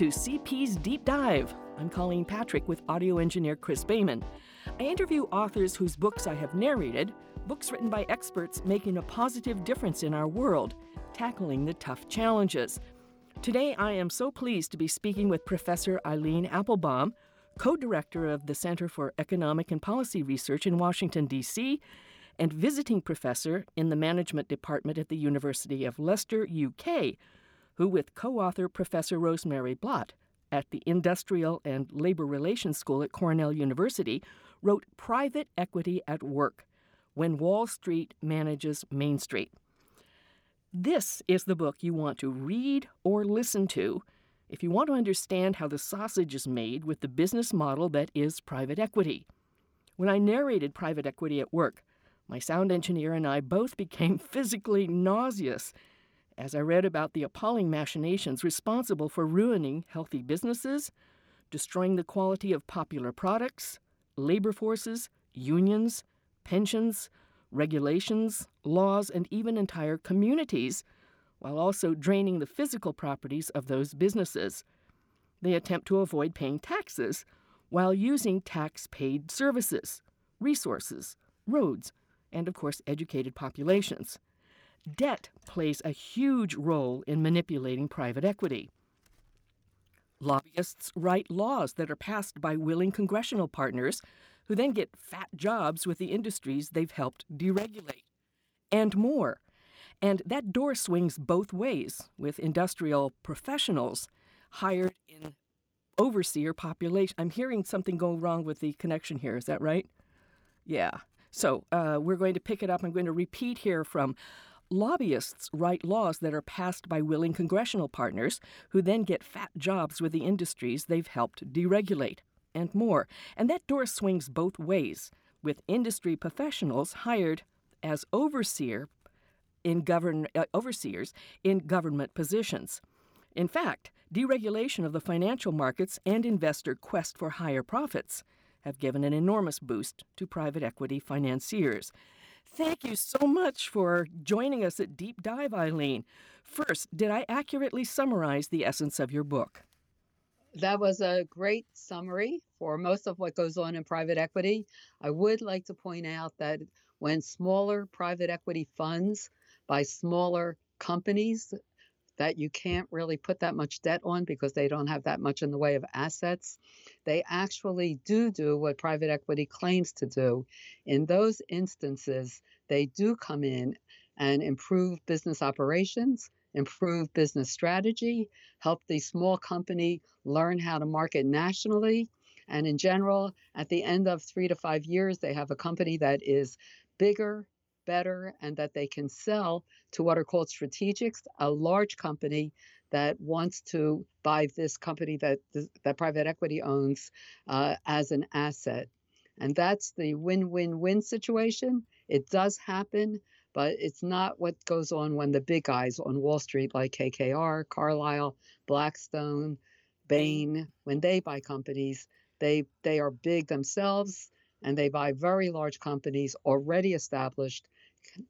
to CPz Deep Dive. I'm Colleen Patrick with audio engineer Chris Bayman. I interview authors whose books I have narrated, books written by experts making a positive difference in our world, tackling the tough challenges. Today, I am so pleased to be speaking with Professor Eileen Appelbaum, co director of the Center for Economic and Policy Research in Washington, D.C., and visiting professor in the Management Department at the University of Leicester, UK, who, with co author Professor Rosemary Batt at the Industrial and Labor Relations School at Cornell University, wrote Private Equity at Work When Wall Street Manages Main Street. This is the book you want to read or listen to if you want to understand how the sausage is made with the business model that is private equity. When I narrated Private Equity at Work, my sound engineer and I both became physically nauseous as I read about the appalling machinations responsible for ruining healthy businesses, destroying the quality of popular products, labor forces, unions, pensions, regulations, laws, and even entire communities, while also draining the physical properties of those businesses. They attempt to avoid paying taxes while using tax paid services, resources, roads, and, of course, educated populations. Debt plays a huge role in manipulating private equity. Lobbyists write laws that are passed by willing congressional partners who then get fat jobs with the industries they've helped deregulate. And more. And that door swings both ways with industrial professionals hired in overseer population. I'm hearing something go wrong with the connection here. Is that right? Yeah. So uh, we're going to pick it up. I'm going to repeat here from lobbyists write laws that are passed by willing congressional partners who then get fat jobs with the industries they've helped deregulate, and more. And that door swings both ways, with industry professionals hired as overseer in govern, uh, overseers in government positions. In fact, deregulation of the financial markets and investor quest for higher profits have given an enormous boost to private equity financiers. Thank you so much for joining us at Deep Dive, Eileen. First, did I accurately summarize the essence of your book? That was a great summary for most of what goes on in private equity. I would like to point out that when smaller private equity funds by smaller companies that you can't really put that much debt on because they don't have that much in the way of assets. They actually do do what private equity claims to do. In those instances, they do come in and improve business operations, improve business strategy, help the small company learn how to market nationally. And in general, at the end of three to five years, they have a company that is bigger, better and that they can sell to what are called strategics, a large company that wants to buy this company that that private equity owns uh, as an asset. And that's the win-win-win situation. It does happen, but it's not what goes on when the big guys on Wall Street, like KKR, Carlyle, Blackstone, Bain, when they buy companies, they they are big themselves and they buy very large companies already established.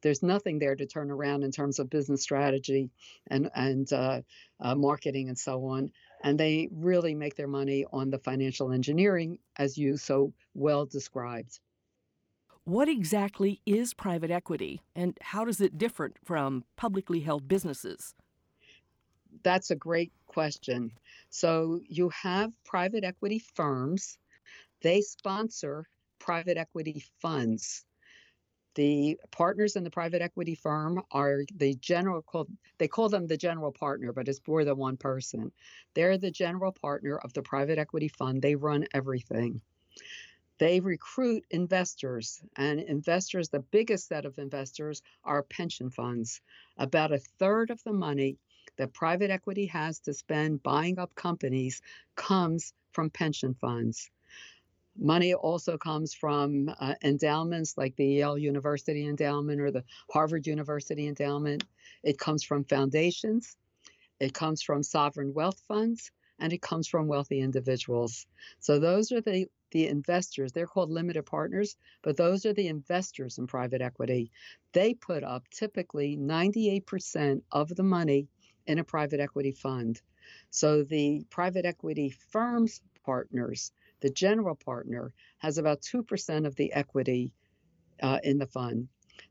There's nothing there to turn around in terms of business strategy and and uh, uh, marketing and so on. And they really make their money on the financial engineering, as you so well described. What exactly is private equity, and how does it differ from publicly held businesses? That's a great question. So you have private equity firms. They sponsor private equity funds. The partners in the private equity firm are the general called they call them the general partner, but it's more than one person. They're the general partner of the private equity fund. They run everything. They recruit investors, and investors, the biggest set of investors are pension funds. About a third of the money that private equity has to spend buying up companies comes from pension funds. Money also comes from uh, endowments like the Yale University Endowment or the Harvard University Endowment. It comes from foundations. It comes from sovereign wealth funds and it comes from wealthy individuals. So those are the the investors. They're called limited partners, but those are the investors in private equity. They put up typically 98% of the money in a private equity fund. So the private equity firm's partners, the general partner, has about 2% of the equity uh, in the fund.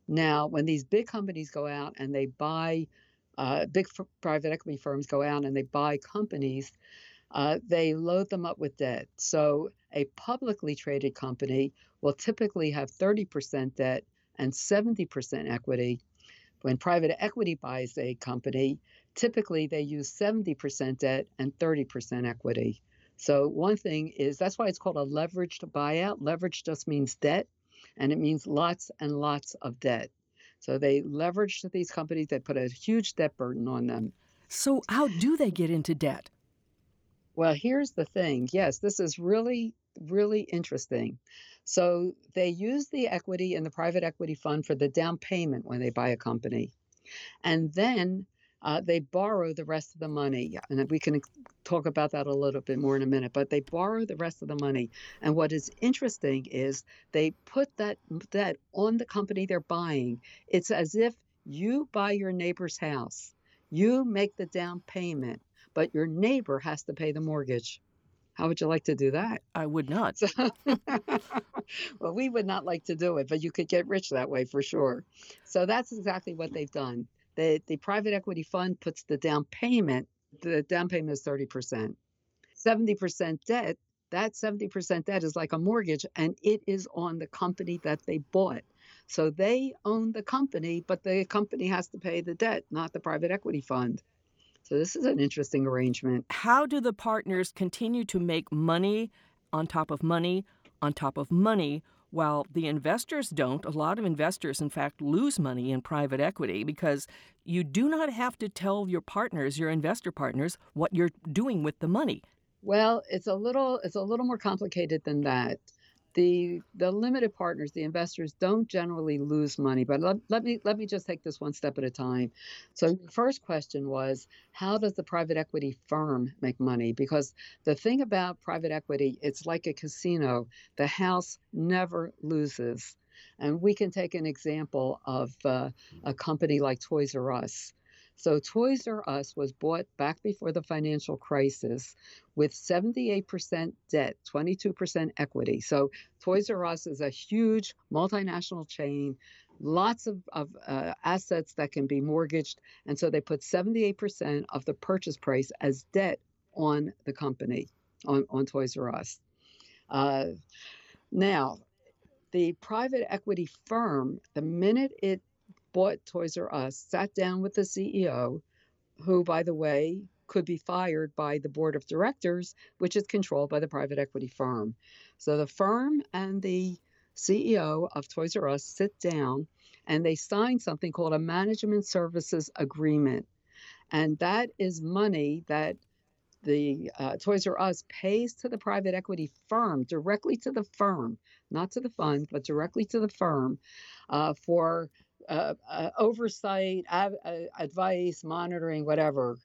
Now, when these big companies go out and they buy, uh, big f- private equity firms go out and they buy companies, uh, they load them up with debt. So a publicly traded company will typically have 30% debt and 70% equity. When private equity buys a company, typically they use 70% debt and 30% equity. So, one thing is that's why it's called a leveraged buyout. Leverage just means debt, and it means lots and lots of debt. So, they leveraged these companies, they put a huge debt burden on them. So, how do they get into debt? Well, here's the thing. Yes, this is really, really interesting. So they use the equity in the private equity fund for the down payment when they buy a company. And then uh, they borrow the rest of the money. And we can talk about that a little bit more in a minute, but they borrow the rest of the money. And what is interesting is they put that debt on the company they're buying. It's as if you buy your neighbor's house, you make the down payment but your neighbor has to pay the mortgage. How would you like to do that? I would not. well, we would not like to do it, but you could get rich that way for sure. So that's exactly what they've done. The, the private equity fund puts the down payment, the down payment is 30%. 70% debt, that 70% debt is like a mortgage and it is on the company that they bought. So they own the company, but the company has to pay the debt, not the private equity fund. So this is an interesting arrangement. How do the partners continue to make money on top of money on top of money while the investors don't? A lot of investors, in fact, lose money in private equity because you do not have to tell your partners, your investor partners, what you're doing with the money. Well, it's a little it's a little more complicated than that the the limited partners the investors don't generally lose money but let, let me let me just take this one step at a time. So the first question was how does the private equity firm make money? Because the thing about private equity it's like a casino. The house never loses. And we can take an example of uh, a company like toys r us so Toys R Us was bought back before the financial crisis with 78% debt, 22% equity. So Toys R Us is a huge multinational chain, lots of, of uh, assets that can be mortgaged. And so they put 78% of the purchase price as debt on the company, on, on Toys R Us. Uh, now, the private equity firm, the minute it bought Toys R Us, sat down with the CEO, who, by the way, could be fired by the board of directors, which is controlled by the private equity firm. So the firm and the CEO of Toys R Us sit down and they sign something called a management services agreement. And that is money that the uh, Toys R Us pays to the private equity firm, directly to the firm, not to the fund, but directly to the firm uh, for uh, uh, oversight, uh, advice, monitoring, whatever.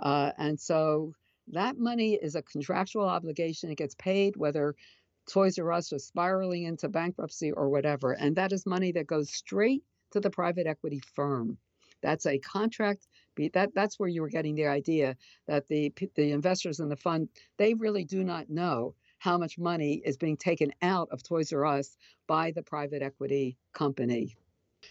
Uh, and so that money is a contractual obligation. It gets paid whether Toys R Us is spiraling into bankruptcy or whatever. And that is money that goes straight to the private equity firm. That's a contract. That that's where you were getting the idea that the the investors in the fund they really do not know how much money is being taken out of Toys R Us by the private equity company.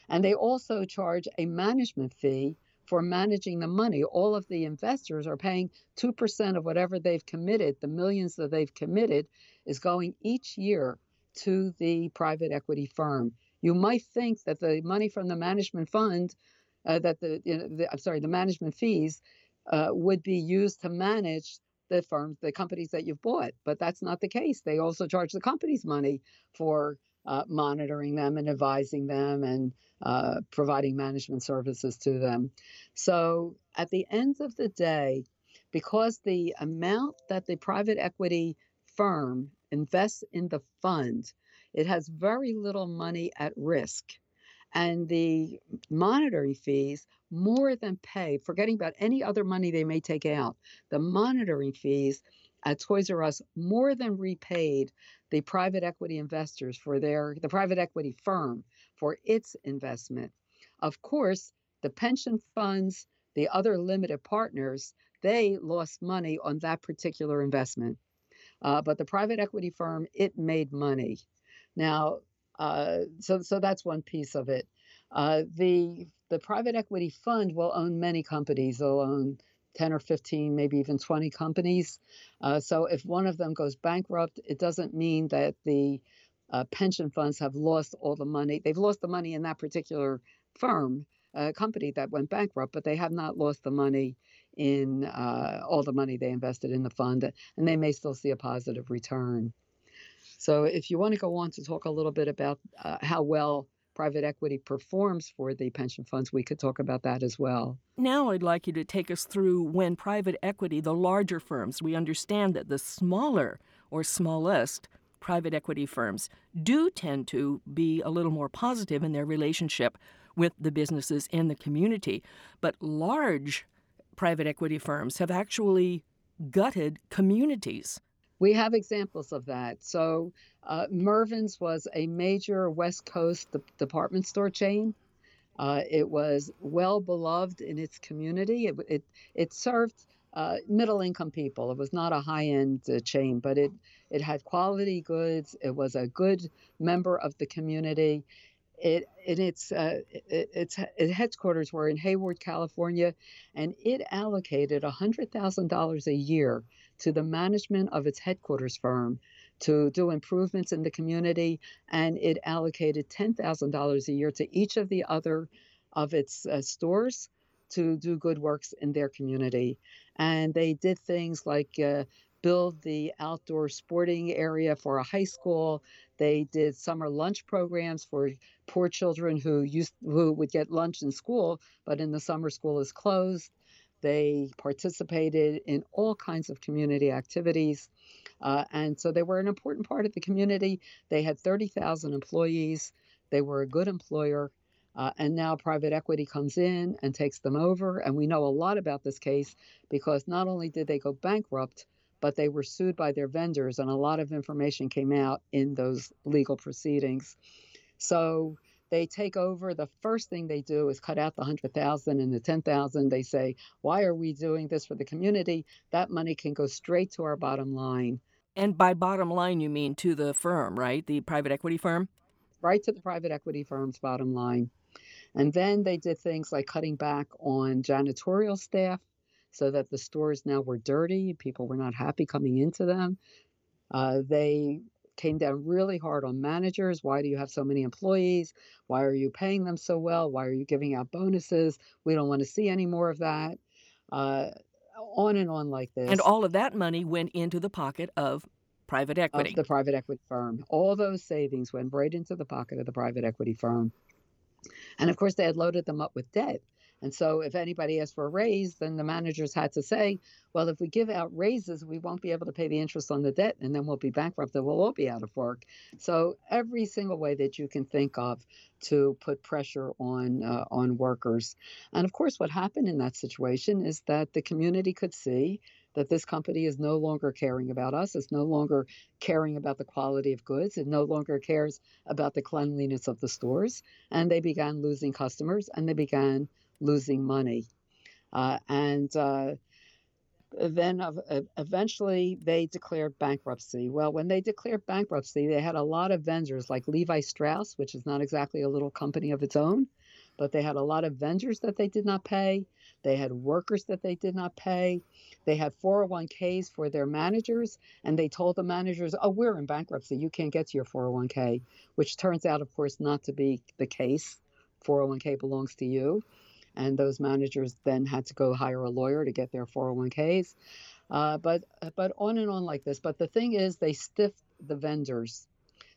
And they also charge a management fee for managing the money. All of the investors are paying 2% of whatever they've committed, the millions that they've committed is going each year to the private equity firm. You might think that the money from the management fund, uh, that the, you know, the, I'm sorry, the management fees uh, would be used to manage the firms, the companies that you've bought, but that's not the case. They also charge the companies money for uh, monitoring them and advising them and uh, providing management services to them. So at the end of the day, because the amount that the private equity firm invests in the fund, it has very little money at risk. And the monitoring fees more than pay, forgetting about any other money they may take out, the monitoring fees Toys R Us more than repaid the private equity investors for their the private equity firm for its investment. Of course, the pension funds, the other limited partners, they lost money on that particular investment. Uh, but the private equity firm, it made money. Now, uh, so so that's one piece of it. Uh, the the private equity fund will own many companies. They'll own 10 or 15, maybe even 20 companies. Uh, so if one of them goes bankrupt, it doesn't mean that the uh, pension funds have lost all the money. They've lost the money in that particular firm, uh, company that went bankrupt, but they have not lost the money in uh, all the money they invested in the fund, and they may still see a positive return. So, if you want to go on to talk a little bit about uh, how well private equity performs for the pension funds, we could talk about that as well. Now, I'd like you to take us through when private equity, the larger firms, we understand that the smaller or smallest private equity firms do tend to be a little more positive in their relationship with the businesses in the community. But large private equity firms have actually gutted communities. We have examples of that. So, uh, Mervyn's was a major West Coast de- department store chain. Uh, it was well beloved in its community. It, it, it served uh, middle income people. It was not a high end uh, chain, but it, it had quality goods. It was a good member of the community. It in its uh, it, its, its headquarters were in Hayward, California, and it allocated hundred thousand dollars a year to the management of its headquarters firm to do improvements in the community, and it allocated ten thousand dollars a year to each of the other of its uh, stores to do good works in their community. And they did things like uh, build the outdoor sporting area for a high school. They did summer lunch programs for poor children who used who would get lunch in school, but in the summer school is closed. They participated in all kinds of community activities. Uh, and so they were an important part of the community. They had 30,000 employees. They were a good employer. Uh, and now private equity comes in and takes them over. And we know a lot about this case because not only did they go bankrupt, but they were sued by their vendors, and a lot of information came out in those legal proceedings. So they take over. The first thing they do is cut out the hundred thousand and the ten thousand. They say, "Why are we doing this for the community? That money can go straight to our bottom line." And by bottom line, you mean to the firm, right? The private equity firm? Right to the private equity firm's bottom line. And then they did things like cutting back on janitorial staff so that the stores now were dirty. People were not happy coming into them. Uh, they came down really hard on managers. Why do you have so many employees? Why are you paying them so well? Why are you giving out bonuses? We don't want to see any more of that. Uh, on and on like this. And all of that money went into the pocket of private equity. Of the private equity firm. All those savings went right into the pocket of the private equity firm. And of course, they had loaded them up with debt. And so if anybody asked for a raise, then the managers had to say, well, if we give out raises, we won't be able to pay the interest on the debt and then we'll be bankrupt and we'll all be out of work. So every single way that you can think of to put pressure on uh, on workers. And of course what happened in that situation is that the community could see that this company is no longer caring about us, it's no longer caring about the quality of goods, it no longer cares about the cleanliness of the stores, and they began losing customers and they began losing money. Uh, and uh, then uh, eventually they declared bankruptcy. Well, when they declared bankruptcy, they had a lot of vendors like Levi Strauss, which is not exactly a little company of its own, but they had a lot of vendors that they did not pay. They had workers that they did not pay. They had 401ks for their managers, and they told the managers, Oh, we're in bankruptcy. You can't get to your 401k, which turns out, of course, not to be the case. 401k belongs to you and those managers then had to go hire a lawyer to get their 401ks. Uh, but but on and on like this. But the thing is, they stiffed the vendors.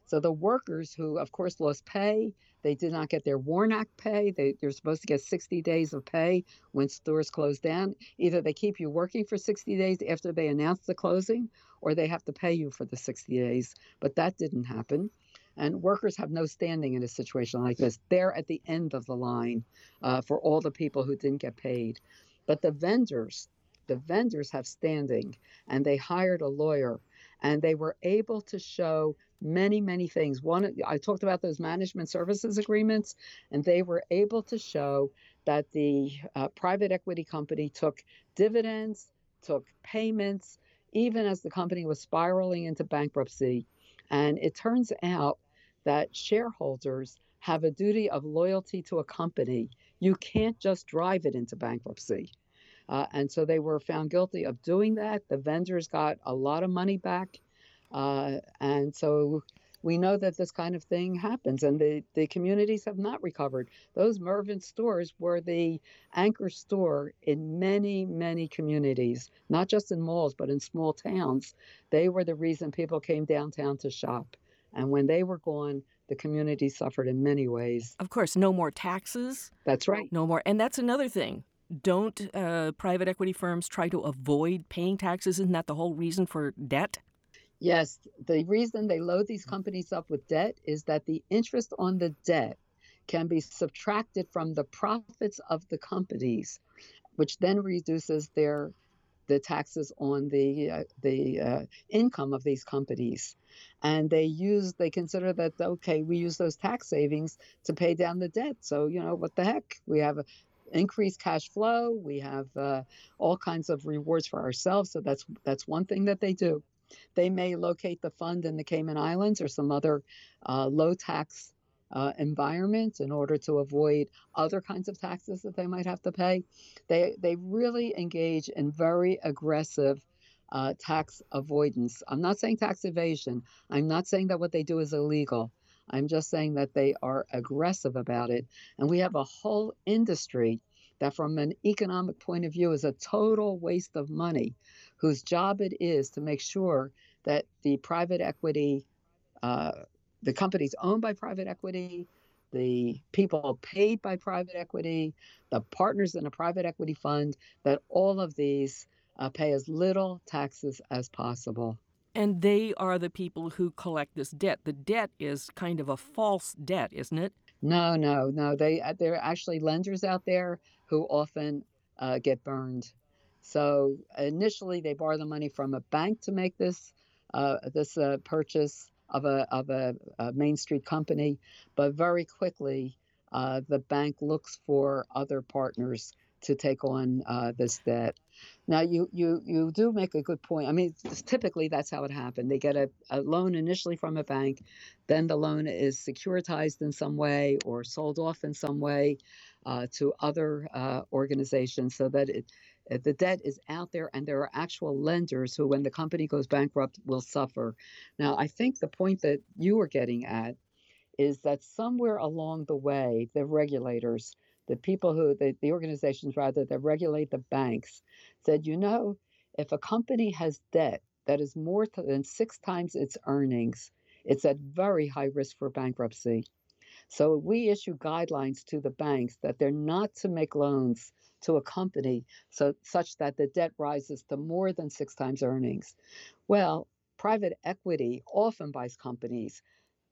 So the workers who, of course, lost pay, they did not get their WARN Act pay. They, they're supposed to get 60 days of pay when stores close down. Either they keep you working for 60 days after they announce the closing, or they have to pay you for the 60 days. But that didn't happen. And workers have no standing in a situation like this. They're at the end of the line uh, for all the people who didn't get paid. But the vendors, the vendors have standing, and they hired a lawyer, and they were able to show many, many things. One, I talked about those management services agreements, and they were able to show that the uh, private equity company took dividends, took payments, even as the company was spiraling into bankruptcy. And it turns out that shareholders have a duty of loyalty to a company. You can't just drive it into bankruptcy. Uh, and so they were found guilty of doing that. The vendors got a lot of money back. Uh, and so we know that this kind of thing happens and the, the communities have not recovered. Those Mervyn stores were the anchor store in many, many communities, not just in malls, but in small towns. They were the reason people came downtown to shop. And when they were gone, the community suffered in many ways. Of course, no more taxes. That's right. No more. And that's another thing. Don't uh, private equity firms try to avoid paying taxes? Isn't that the whole reason for debt? Yes, the reason they load these companies up with debt is that the interest on the debt can be subtracted from the profits of the companies, which then reduces their the taxes on the uh, the uh, income of these companies. And they use they consider that okay, we use those tax savings to pay down the debt. So you know what the heck, we have a, increased cash flow. We have uh, all kinds of rewards for ourselves. So that's that's one thing that they do. They may locate the fund in the Cayman Islands or some other uh, low tax uh, environment in order to avoid other kinds of taxes that they might have to pay. They, they really engage in very aggressive uh, tax avoidance. I'm not saying tax evasion. I'm not saying that what they do is illegal. I'm just saying that they are aggressive about it. And we have a whole industry that, from an economic point of view, is a total waste of money whose job it is to make sure that the private equity, uh, the companies owned by private equity, the people paid by private equity, the partners in a private equity fund, that all of these uh, pay as little taxes as possible. And they are the people who collect this debt. The debt is kind of a false debt, isn't it? No, no, no. They uh, there are actually lenders out there who often uh, get burned so initially, they borrow the money from a bank to make this uh, this uh, purchase of a of a, a, Main Street company, but very quickly uh, the bank looks for other partners to take on uh, this debt. Now, you you you do make a good point. I mean, typically that's how it happened. They get a, a loan initially from a bank, then the loan is securitized in some way or sold off in some way uh, to other uh, organizations so that it uh, the debt is out there and there are actual lenders who when the company goes bankrupt will suffer now i think the point that you were getting at is that somewhere along the way the regulators the people who the, the organizations rather that regulate the banks said you know if a company has debt that is more than six times its earnings it's at very high risk for bankruptcy so we issue guidelines to the banks that they're not to make loans to a company so such that the debt rises to more than six times earnings. Well, private equity often buys companies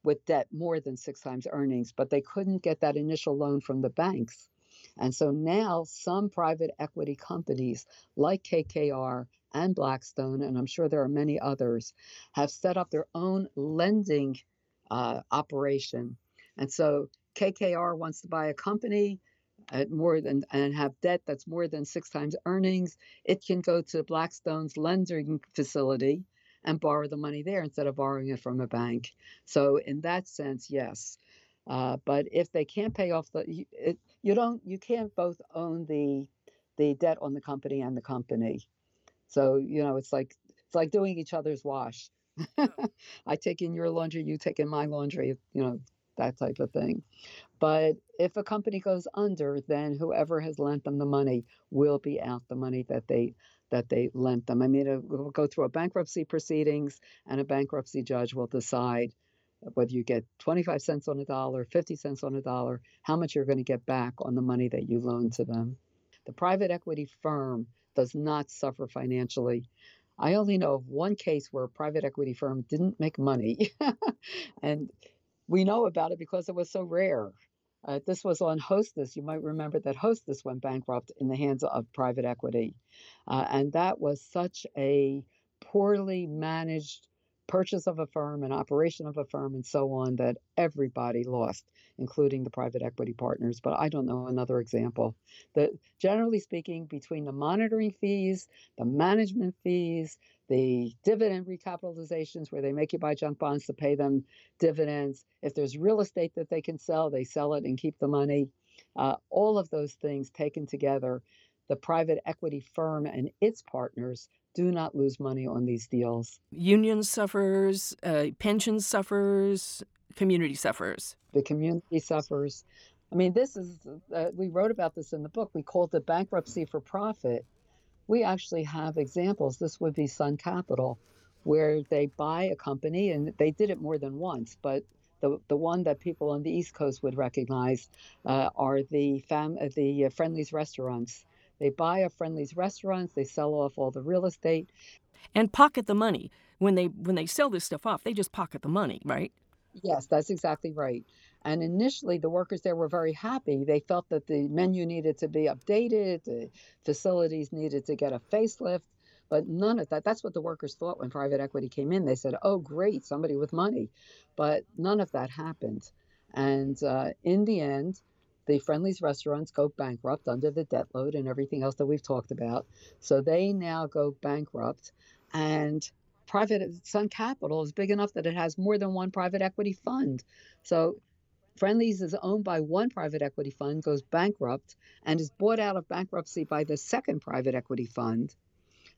with debt more than six times earnings, but they couldn't get that initial loan from the banks. And so now some private equity companies like KKR and Blackstone, and I'm sure there are many others, have set up their own lending uh, operation. And so KKR wants to buy a company at more than and have debt that's more than six times earnings, it can go to Blackstone's lending facility and borrow the money there instead of borrowing it from a bank. So in that sense, yes. Uh, but if they can't pay off the, it, you don't, you can't both own the the debt on the company and the company. So you know, it's like it's like doing each other's wash. I take in your laundry, you take in my laundry. You know, that type of thing. But if a company goes under, then whoever has lent them the money will be out the money that they that they lent them. I mean, it will go through a bankruptcy proceedings, and a bankruptcy judge will decide whether you get 25 cents on a dollar, 50 cents on a dollar, how much you're going to get back on the money that you loaned to them. The private equity firm does not suffer financially. I only know of one case where a private equity firm didn't make money. and we know about it because it was so rare. Uh, this was on Hostess. You might remember that Hostess went bankrupt in the hands of private equity. Uh, and that was such a poorly managed purchase of a firm, an operation of a firm, and so on that everybody lost, including the private equity partners. But I don't know another example. That generally speaking, between the monitoring fees, the management fees, the dividend recapitalizations where they make you buy junk bonds to pay them dividends. If there's real estate that they can sell, they sell it and keep the money. Uh, all of those things taken together, the private equity firm and its partners do not lose money on these deals. Union suffers, uh, pension suffers, community suffers. The community suffers. I mean, this is, uh, we wrote about this in the book. We called it bankruptcy for profit. We actually have examples. This would be Sun Capital, where they buy a company, and they did it more than once, but the, the one that people on the East Coast would recognize uh, are the fam- uh, the uh, Friendly's restaurants. They buy a Friendly's restaurants, they sell off all the real estate, and pocket the money. When they when they sell this stuff off, they just pocket the money, right? Yes, that's exactly right. And initially, the workers there were very happy. They felt that the menu needed to be updated, the facilities needed to get a facelift, but none of that. That's what the workers thought when private equity came in. They said, oh, great, somebody with money. But none of that happened. And uh, in the end, the Friendly's restaurants go bankrupt under the debt load and everything else that we've talked about. So they now go bankrupt. And private Sun Capital is big enough that it has more than one private equity fund. So Friendly's is owned by one private equity fund, goes bankrupt, and is bought out of bankruptcy by the second private equity fund.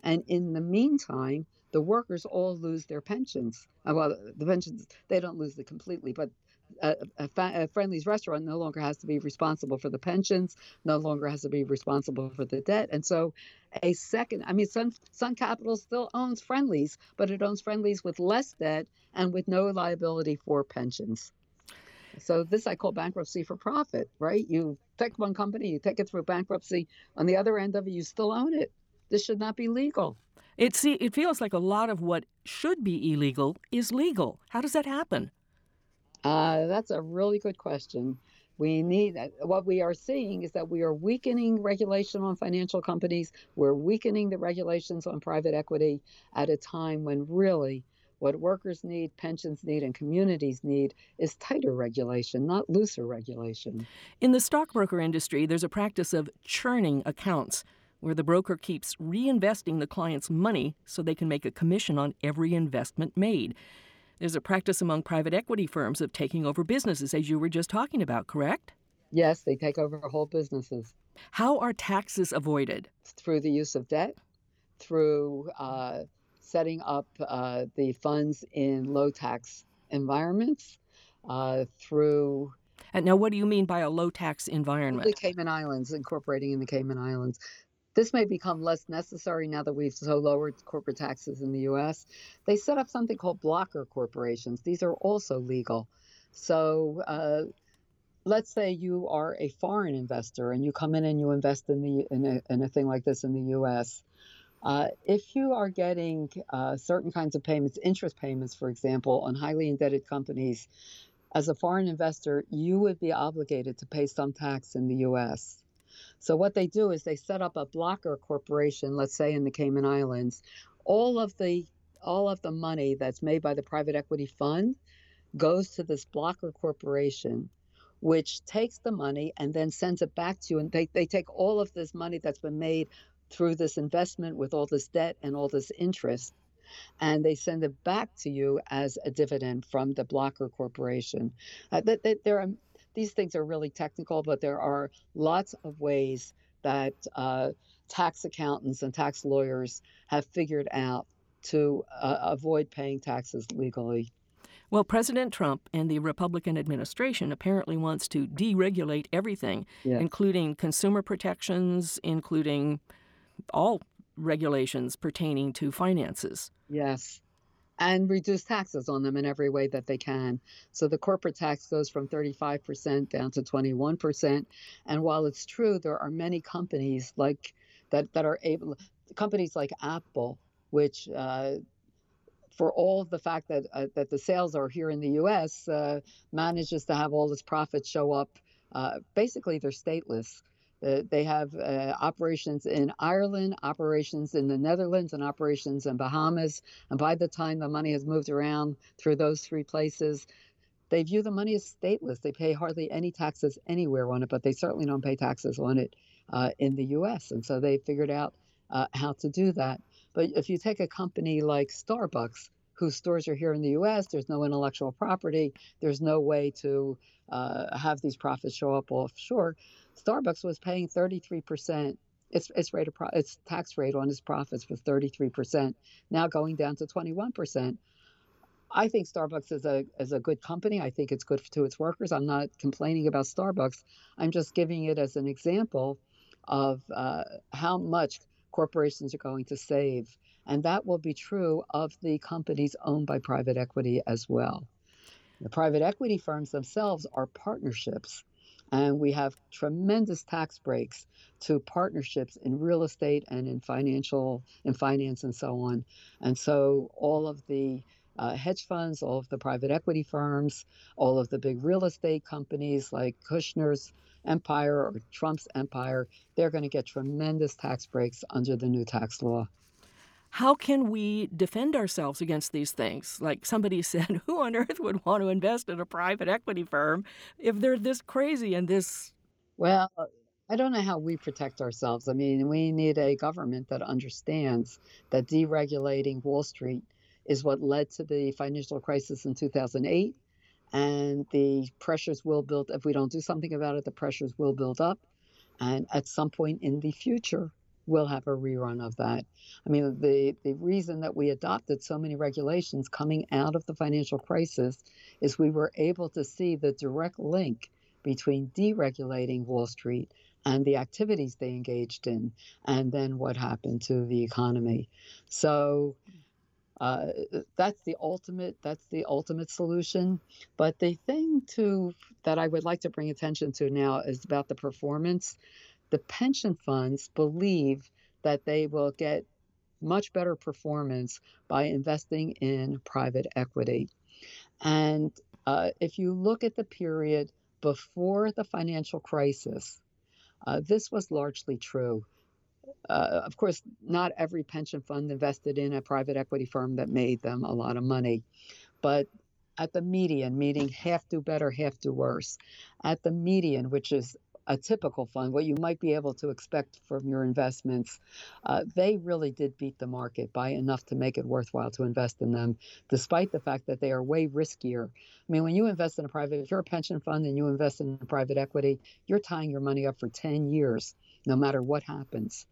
And in the meantime, the workers all lose their pensions. Uh, well, the pensions, they don't lose it completely, but a, a, a, Friendly's restaurant no longer has to be responsible for the pensions, no longer has to be responsible for the debt. And so a second, I mean, Sun, Sun Capital still owns Friendly's, but it owns Friendly's with less debt and with no liability for pensions. So this I call bankruptcy for profit, right? You take one company, you take it through bankruptcy. On the other end of it, you still own it. This should not be legal. It see, it feels like a lot of what should be illegal is legal. How does that happen? Uh, that's a really good question. We need uh, what we are seeing is that we are weakening regulation on financial companies. We're weakening the regulations on private equity at a time when really what workers need, pensions need, and communities need is tighter regulation, not looser regulation. In the stockbroker industry, there's a practice of churning accounts, where the broker keeps reinvesting the client's money so they can make a commission on every investment made. There's a practice among private equity firms of taking over businesses, as you were just talking about, correct? Yes, they take over whole businesses. How are taxes avoided? Through the use of debt, through uh, setting up uh, the funds in low tax environments, uh, through and now, what do you mean by a low tax environment? The Cayman Islands, incorporating in the Cayman Islands. This may become less necessary now that we've so lowered corporate taxes in the US. They set up something called blocker corporations. These are also legal. So, uh, let's say you are a foreign investor and you come in and you invest in the in a, in a thing like this in the US. Uh, if you are getting uh, certain kinds of payments, interest payments, for example, on highly indebted companies, as a foreign investor, you would be obligated to pay some tax in the US. So what they do is they set up a blocker corporation, let's say in the Cayman Islands. All of the all of the money that's made by the private equity fund goes to this blocker corporation, which takes the money and then sends it back to you. And they, they take all of this money that's been made through this investment with all this debt and all this interest and they send it back to you as a dividend from the blocker corporation. Uh, there are these things are really technical, but there are lots of ways that uh, tax accountants and tax lawyers have figured out to uh, avoid paying taxes legally. Well, President Trump and the Republican administration apparently wants to deregulate everything, yeah. including consumer protections, including all regulations pertaining to finances. Yes and reduce taxes on them in every way that they can. So the corporate tax goes from 35% down to 21%. And while it's true, there are many companies like that that are able, companies like Apple, which uh, for all the fact that uh, that the sales are here in the U.S., uh, manages to have all this profit show up. Uh, basically, they're stateless. Uh, they have uh, operations in Ireland, operations in the Netherlands, and operations in Bahamas. And by the time the money has moved around through those three places, they view the money as stateless. They pay hardly any taxes anywhere on it, but they certainly don't pay taxes on it uh, in the US. And so they figured out uh, how to do that. But if you take a company like Starbucks, whose stores are here in the US, there's no intellectual property, there's no way to uh, have these profits show up offshore. Starbucks was paying 33%. Its, its rate of pro- its tax rate on its profits was 33%, now going down to 21%. I think Starbucks is a is a good company. I think it's good to its workers. I'm not complaining about Starbucks. I'm just giving it as an example of uh, how much corporations are going to save, and that will be true of the companies owned by private equity as well. The private equity firms themselves are partnerships, and we have tremendous tax breaks to partnerships in real estate and in financial in finance and so on. And so all of the uh, hedge funds, all of the private equity firms, all of the big real estate companies like Kushner's empire or Trump's empire, they're going to get tremendous tax breaks under the new tax law. How can we defend ourselves against these things? Like somebody said, who on earth would want to invest in a private equity firm if they're this crazy and this? Well, I don't know how we protect ourselves. I mean, we need a government that understands that deregulating Wall Street is what led to the financial crisis in 2008. And the pressures will build, if we don't do something about it, the pressures will build up. And at some point in the future, we'll have a rerun of that. I mean, the, the reason that we adopted so many regulations coming out of the financial crisis is we were able to see the direct link between deregulating Wall Street and the activities they engaged in, and then what happened to the economy. So uh, that's the ultimate that's the ultimate solution but the thing to that i would like to bring attention to now is about the performance the pension funds believe that they will get much better performance by investing in private equity. And uh, if you look at the period before the financial crisis uh, this was largely true. Uh, of course, not every pension fund invested in a private equity firm that made them a lot of money, but at the median, meaning half do better, half do worse, at the median, which is a typical fund, what you might be able to expect from your investments, uh, they really did beat the market by enough to make it worthwhile to invest in them, despite the fact that they are way riskier. I mean, when you invest in a private, if you're a pension fund and you invest in private equity, you're tying your money up for 10 years, no matter what happens.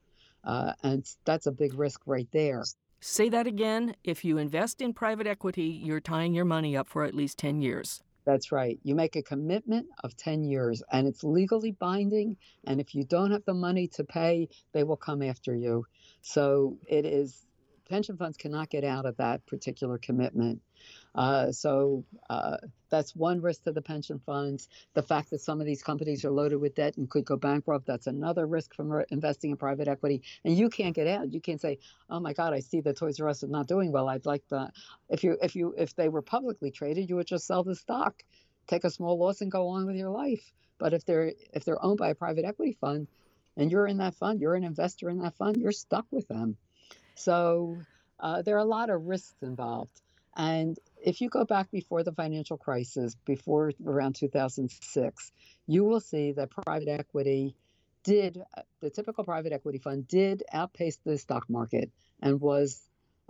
Uh, and that's a big risk right there. Say that again. If you invest in private equity, you're tying your money up for at least 10 years. That's right. You make a commitment of 10 years and it's legally binding. And if you don't have the money to pay, they will come after you. So it is, pension funds cannot get out of that particular commitment. Uh, so uh, that's one risk to the pension funds. The fact that some of these companies are loaded with debt and could go bankrupt, that's another risk from investing in private equity. And you can't get out. You can't say, "Oh my God, I see that Toys R Us is not doing well. I'd like that." If you if you if they were publicly traded, you would just sell the stock, take a small loss, and go on with your life. But if they're if they're owned by a private equity fund, and you're in that fund, you're an investor in that fund, you're stuck with them. So uh, there are a lot of risks involved. And if you go back before the financial crisis, before around 2006, you will see that private equity did, uh, the typical private equity fund did outpace the stock market and was,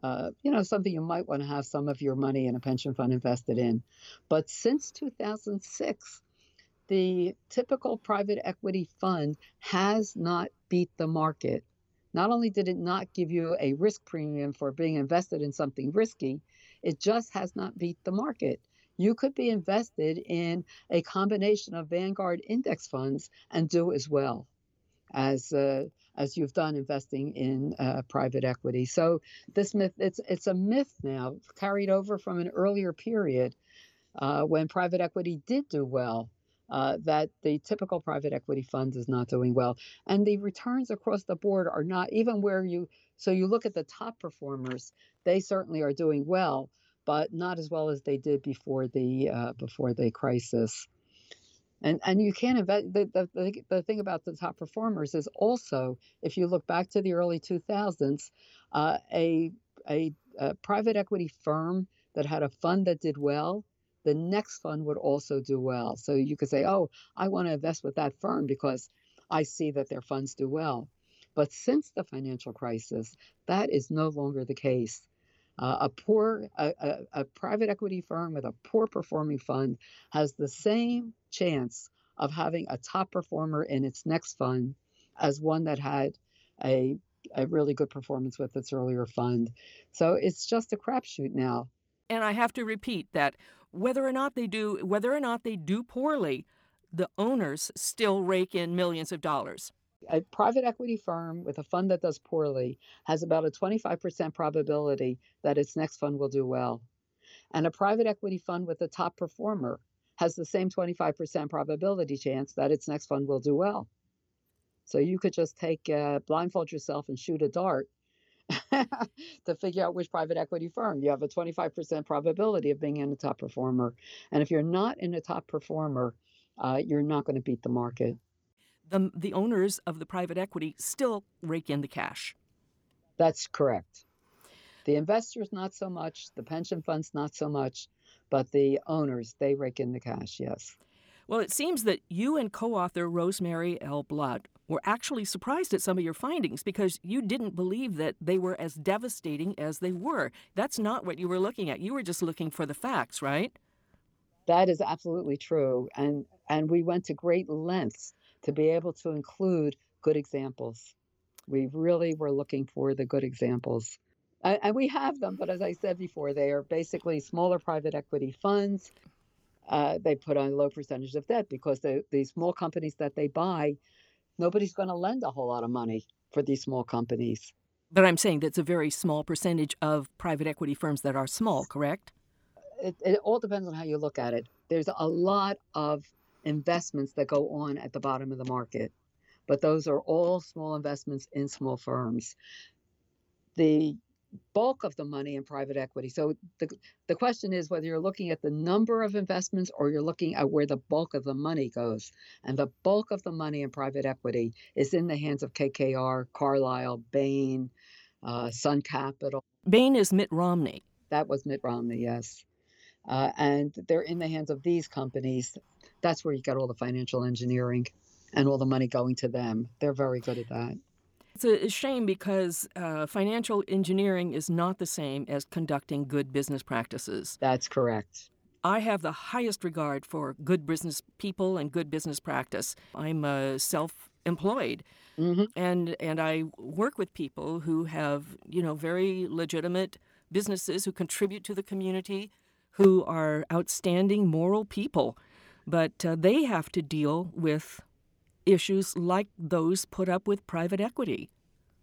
uh, you know, something you might want to have some of your money in a pension fund invested in. But since 2006, the typical private equity fund has not beat the market. Not only did it not give you a risk premium for being invested in something risky, it just has not beat the market. You could be invested in a combination of Vanguard index funds and do as well as uh, as you've done investing in uh, private equity. So this myth it's it's a myth now carried over from an earlier period uh, when private equity did do well. Uh, that the typical private equity fund is not doing well, and the returns across the board are not even where you. So you look at the top performers; they certainly are doing well, but not as well as they did before the uh, before the crisis. And and you can't invest. The, the, the, thing about the top performers is also, if you look back to the early 2000s, uh, a, a a private equity firm that had a fund that did well, the next fund would also do well. So you could say, oh, I want to invest with that firm because I see that their funds do well. But since the financial crisis, that is no longer the case. Uh, a poor, a, a, a private equity firm with a poor performing fund has the same chance of having a top performer in its next fund as one that had a a really good performance with its earlier fund. So it's just a crapshoot now. And I have to repeat that whether or not they do whether or not they do poorly, the owners still rake in millions of dollars. A private equity firm with a fund that does poorly has about a 25% probability that its next fund will do well. And a private equity fund with a top performer has the same 25% probability chance that its next fund will do well. So you could just take, uh, blindfold yourself and shoot a dart to figure out which private equity firm. You have a 25% probability of being in a top performer. And if you're not in a top performer, uh, you're not going to beat the market. The, the owners of the private equity still rake in the cash. That's correct. The investors, not so much. The pension funds, not so much. But the owners, they rake in the cash, yes. Well, it seems that you and co author Rosemary L. Batt were actually surprised at some of your findings because you didn't believe that they were as devastating as they were. That's not what you were looking at. You were just looking for the facts, right? That is absolutely true. And and we went to great lengths to be able to include good examples. We really were looking for the good examples. And we have them, but as I said before, they are basically smaller private equity funds uh, they put on a low percentage of debt because the, these small companies that they buy, nobody's going to lend a whole lot of money for these small companies. But I'm saying that's a very small percentage of private equity firms that are small, correct? It, it all depends on how you look at it. There's a lot of investments that go on at the bottom of the market, but those are all small investments in small firms. The bulk of the money in private equity. So the the question is whether you're looking at the number of investments or you're looking at where the bulk of the money goes. And the bulk of the money in private equity is in the hands of KKR, Carlyle, Bain, uh, Sun Capital. Bain is Mitt Romney. That was Mitt Romney, yes. Uh, and they're in the hands of these companies. That's where you get all the financial engineering and all the money going to them. They're very good at that. It's a shame because uh, financial engineering is not the same as conducting good business practices. That's correct. I have the highest regard for good business people and good business practice. I'm uh, self employed. Mm-hmm. And and I work with people who have you know very legitimate businesses who contribute to the community, who are outstanding moral people, but uh, they have to deal with issues like those put up with private equity.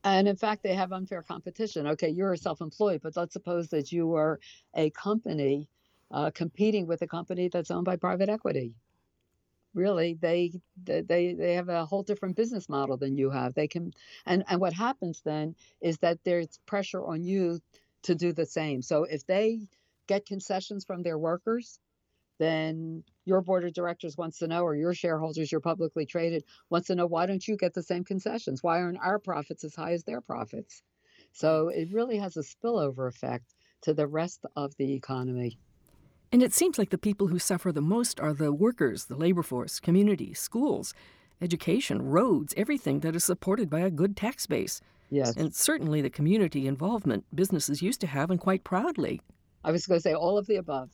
And in fact, they have unfair competition. Okay, you're self employed, but let's suppose that you are a company uh, competing with a company that's owned by private equity. Really, they they they have a whole different business model than you have. They can, and and what happens then is that there's pressure on you to do the same. So if they get concessions from their workers, then your board of directors wants to know, or your shareholders, you're publicly traded, wants to know why don't you get the same concessions? Why aren't our profits as high as their profits? So it really has a spillover effect to the rest of the economy. And it seems like the people who suffer the most are the workers, the labor force, community, schools, education, roads, everything that is supported by a good tax base. Yes. And certainly the community involvement businesses used to have and quite proudly. I was going to say all of the above.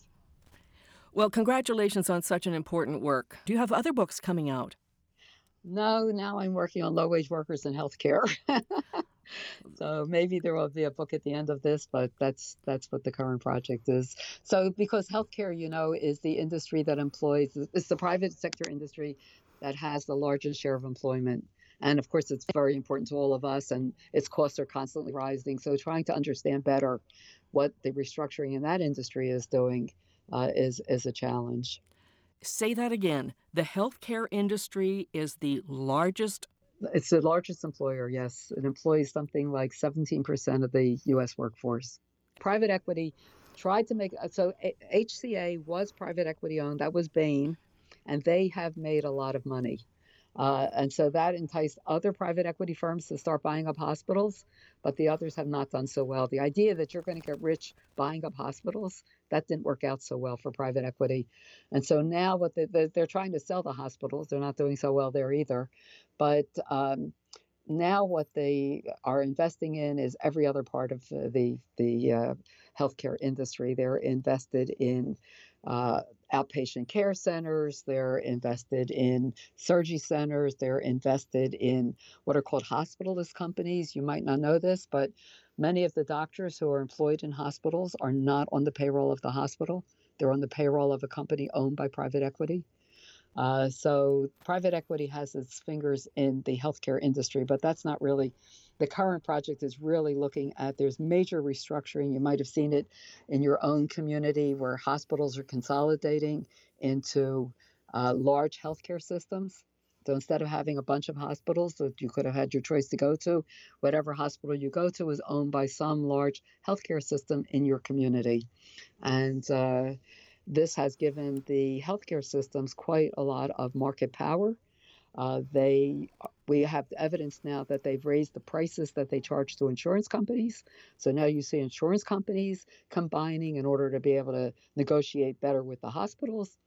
Well, congratulations on such an important work. Do you have other books coming out? No, now I'm working on low wage workers in healthcare. so maybe there will be a book at the end of this, but that's that's what the current project is. So because healthcare, you know, is the industry that employs it's the private sector industry that has the largest share of employment. And of course, it's very important to all of us, and its costs are constantly rising. So, trying to understand better what the restructuring in that industry is doing uh, is is a challenge. Say that again. The healthcare industry is the largest. It's the largest employer. Yes, it employs something like 17% of the U.S. workforce. Private equity tried to make so HCA was private equity owned. That was Bain. and they have made a lot of money. Uh, and so that enticed other private equity firms to start buying up hospitals, but the others have not done so well. The idea that you're going to get rich buying up hospitals, that didn't work out so well for private equity. And so now what they, they're trying to sell the hospitals, they're not doing so well there either. But um, now what they are investing in is every other part of the the uh, healthcare industry. They're invested in uh, outpatient care centers. They're invested in surgery centers. They're invested in what are called hospitalist companies. You might not know this, but many of the doctors who are employed in hospitals are not on the payroll of the hospital. They're on the payroll of a company owned by private equity. Uh, so private equity has its fingers in the healthcare industry, but that's not really the current project is really looking at there's major restructuring. You might have seen it in your own community where hospitals are consolidating into uh, large healthcare systems. So instead of having a bunch of hospitals that you could have had your choice to go to, whatever hospital you go to is owned by some large healthcare system in your community. And uh, this has given the healthcare systems quite a lot of market power. Uh, they we have evidence now that they've raised the prices that they charge to insurance companies. So now you see insurance companies combining in order to be able to negotiate better with the hospitals.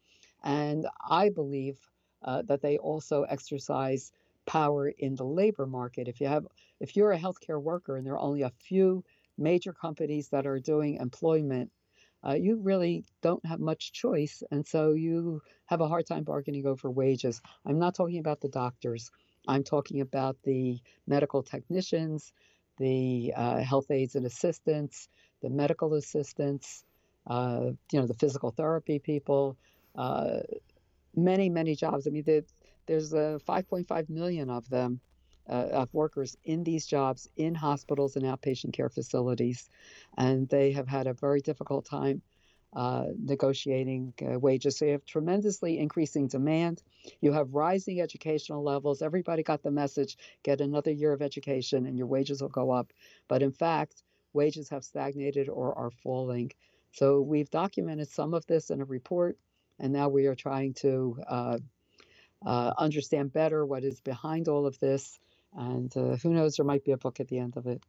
And I believe uh, that they also exercise power in the labor market. If you have if you're a healthcare worker and there are only a few major companies that are doing employment uh, you really don't have much choice. And so you have a hard time bargaining over wages. I'm not talking about the doctors, I'm talking about the medical technicians, the uh, health aides and assistants, the medical assistants, uh, you know, the physical therapy people, uh, many, many jobs. I mean, there's 5.5 million of them uh, of workers in these jobs in hospitals and outpatient care facilities, and they have had a very difficult time uh, negotiating uh, wages. So you have tremendously increasing demand. You have rising educational levels. Everybody got the message get another year of education and your wages will go up. But in fact, wages have stagnated or are falling. So we've documented some of this in a report, and now we are trying to uh, uh understand better what is behind all of this and uh, who knows, there might be a book at the end of it.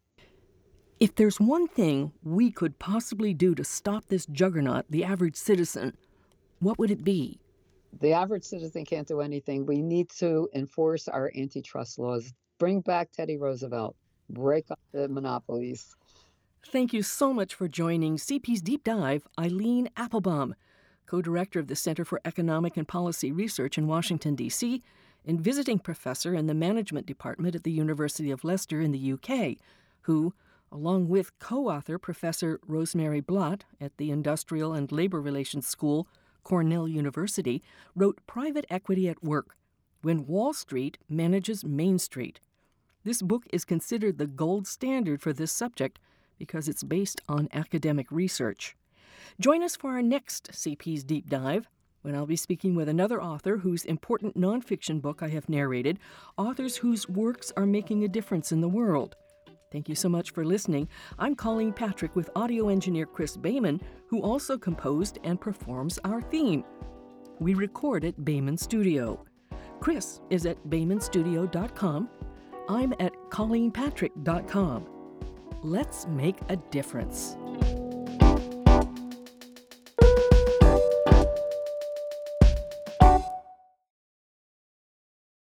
If there's one thing we could possibly do to stop this juggernaut, the average citizen, what would it be? The average citizen can't do anything. We need to enforce our antitrust laws, bring back Teddy Roosevelt, break up the monopolies. Thank you so much for joining CPz Deep Dive, Eileen Appelbaum, co director of the Center for Economic and Policy Research in Washington, D.C and visiting professor in the management department at the University of Leicester in the UK, who, along with co author Professor Rosemary Batt at the Industrial and Labor Relations School, Cornell University, wrote Private Equity at Work When Wall Street Manages Main Street. This book is considered the gold standard for this subject because it's based on academic research. Join us for our next CPz Deep Dive when I'll be speaking with another author whose important nonfiction book I have narrated, authors whose works are making a difference in the world. Thank you so much for listening. I'm Colleen Patrick with audio engineer Chris Bayman, who also composed and performs our theme. We record at Bayman Studio. Chris is at baymanstudio.com. I'm at colleenpatrick.com. Let's make a difference.